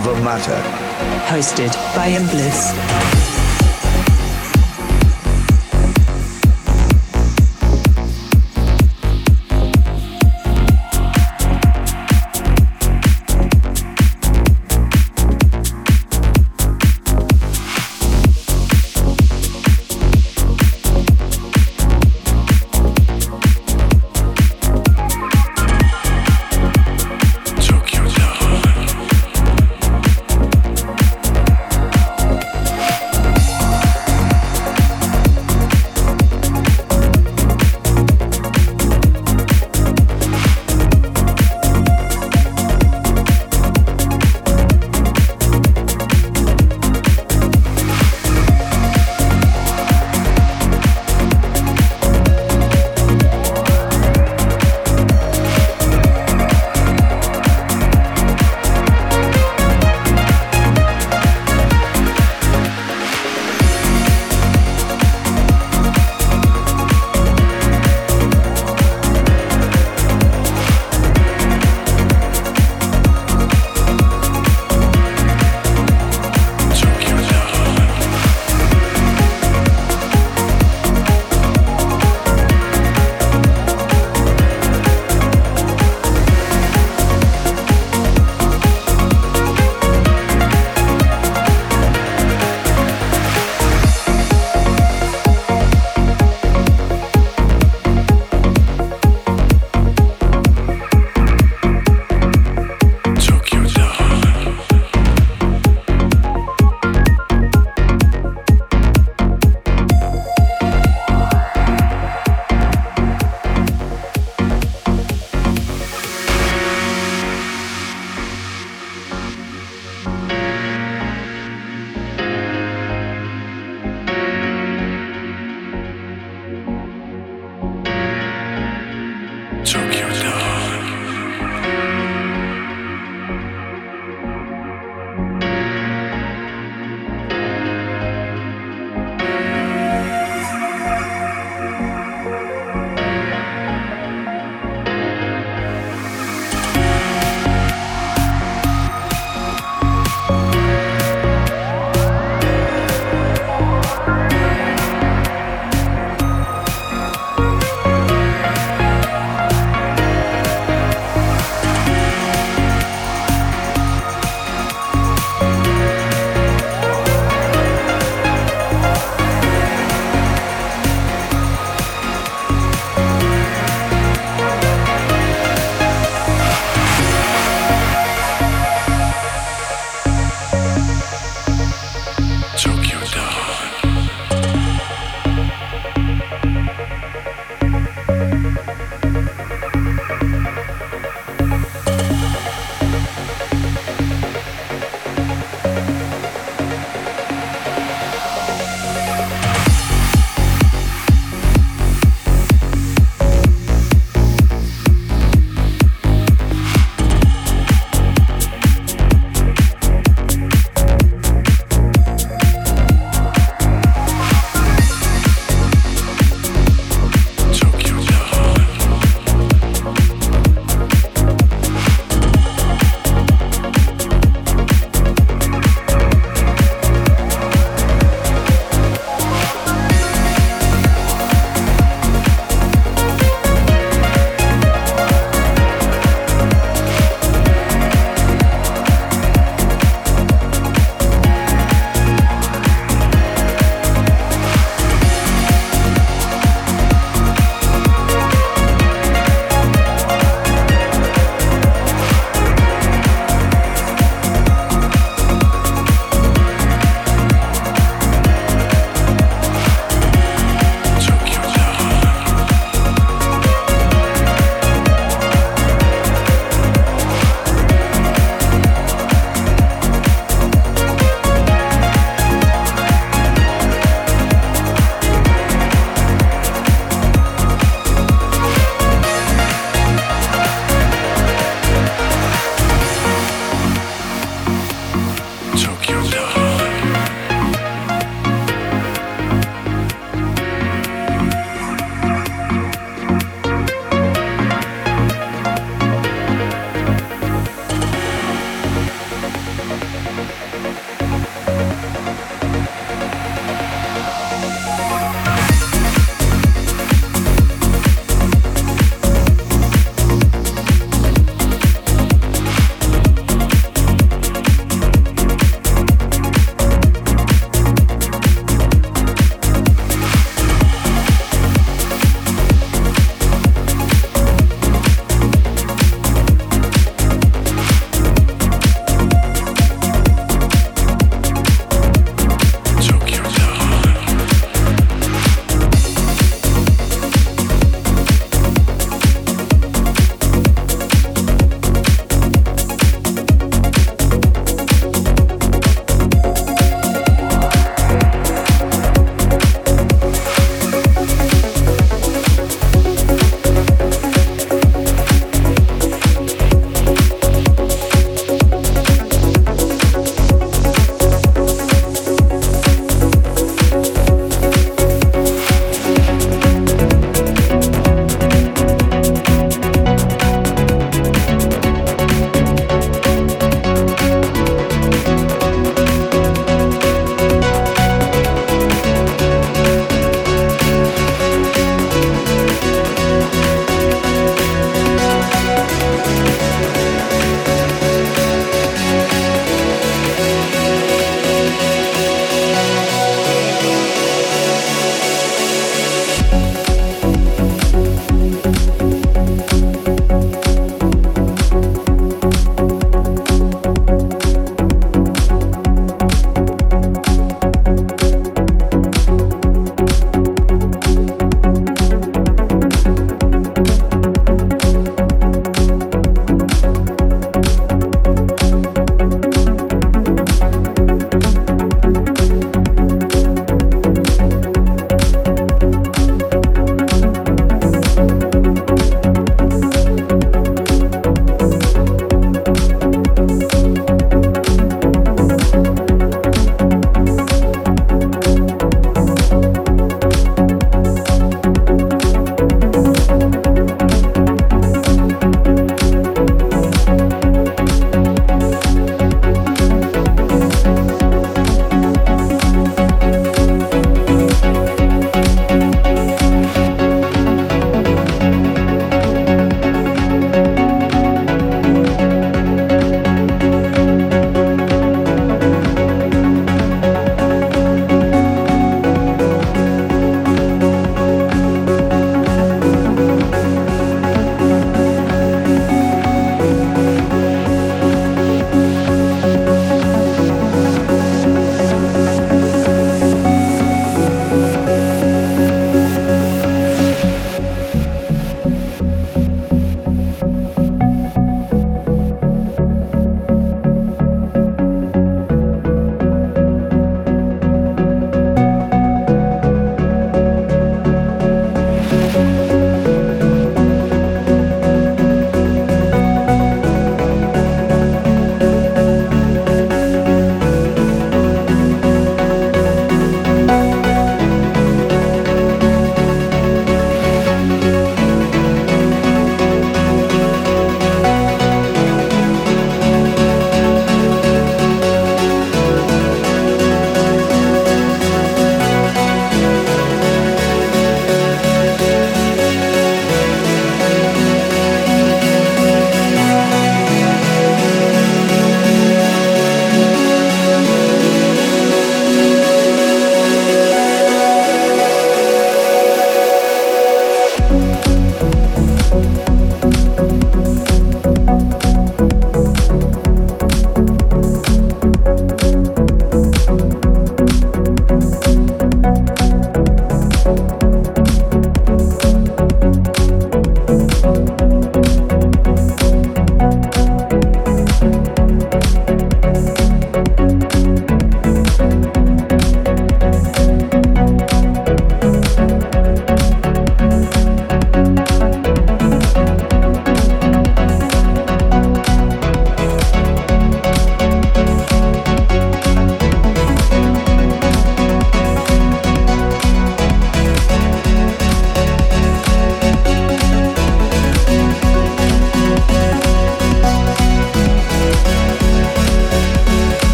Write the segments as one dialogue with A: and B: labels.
A: Over Matter.
B: Hosted by Imbliss.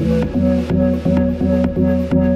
B: Thank you.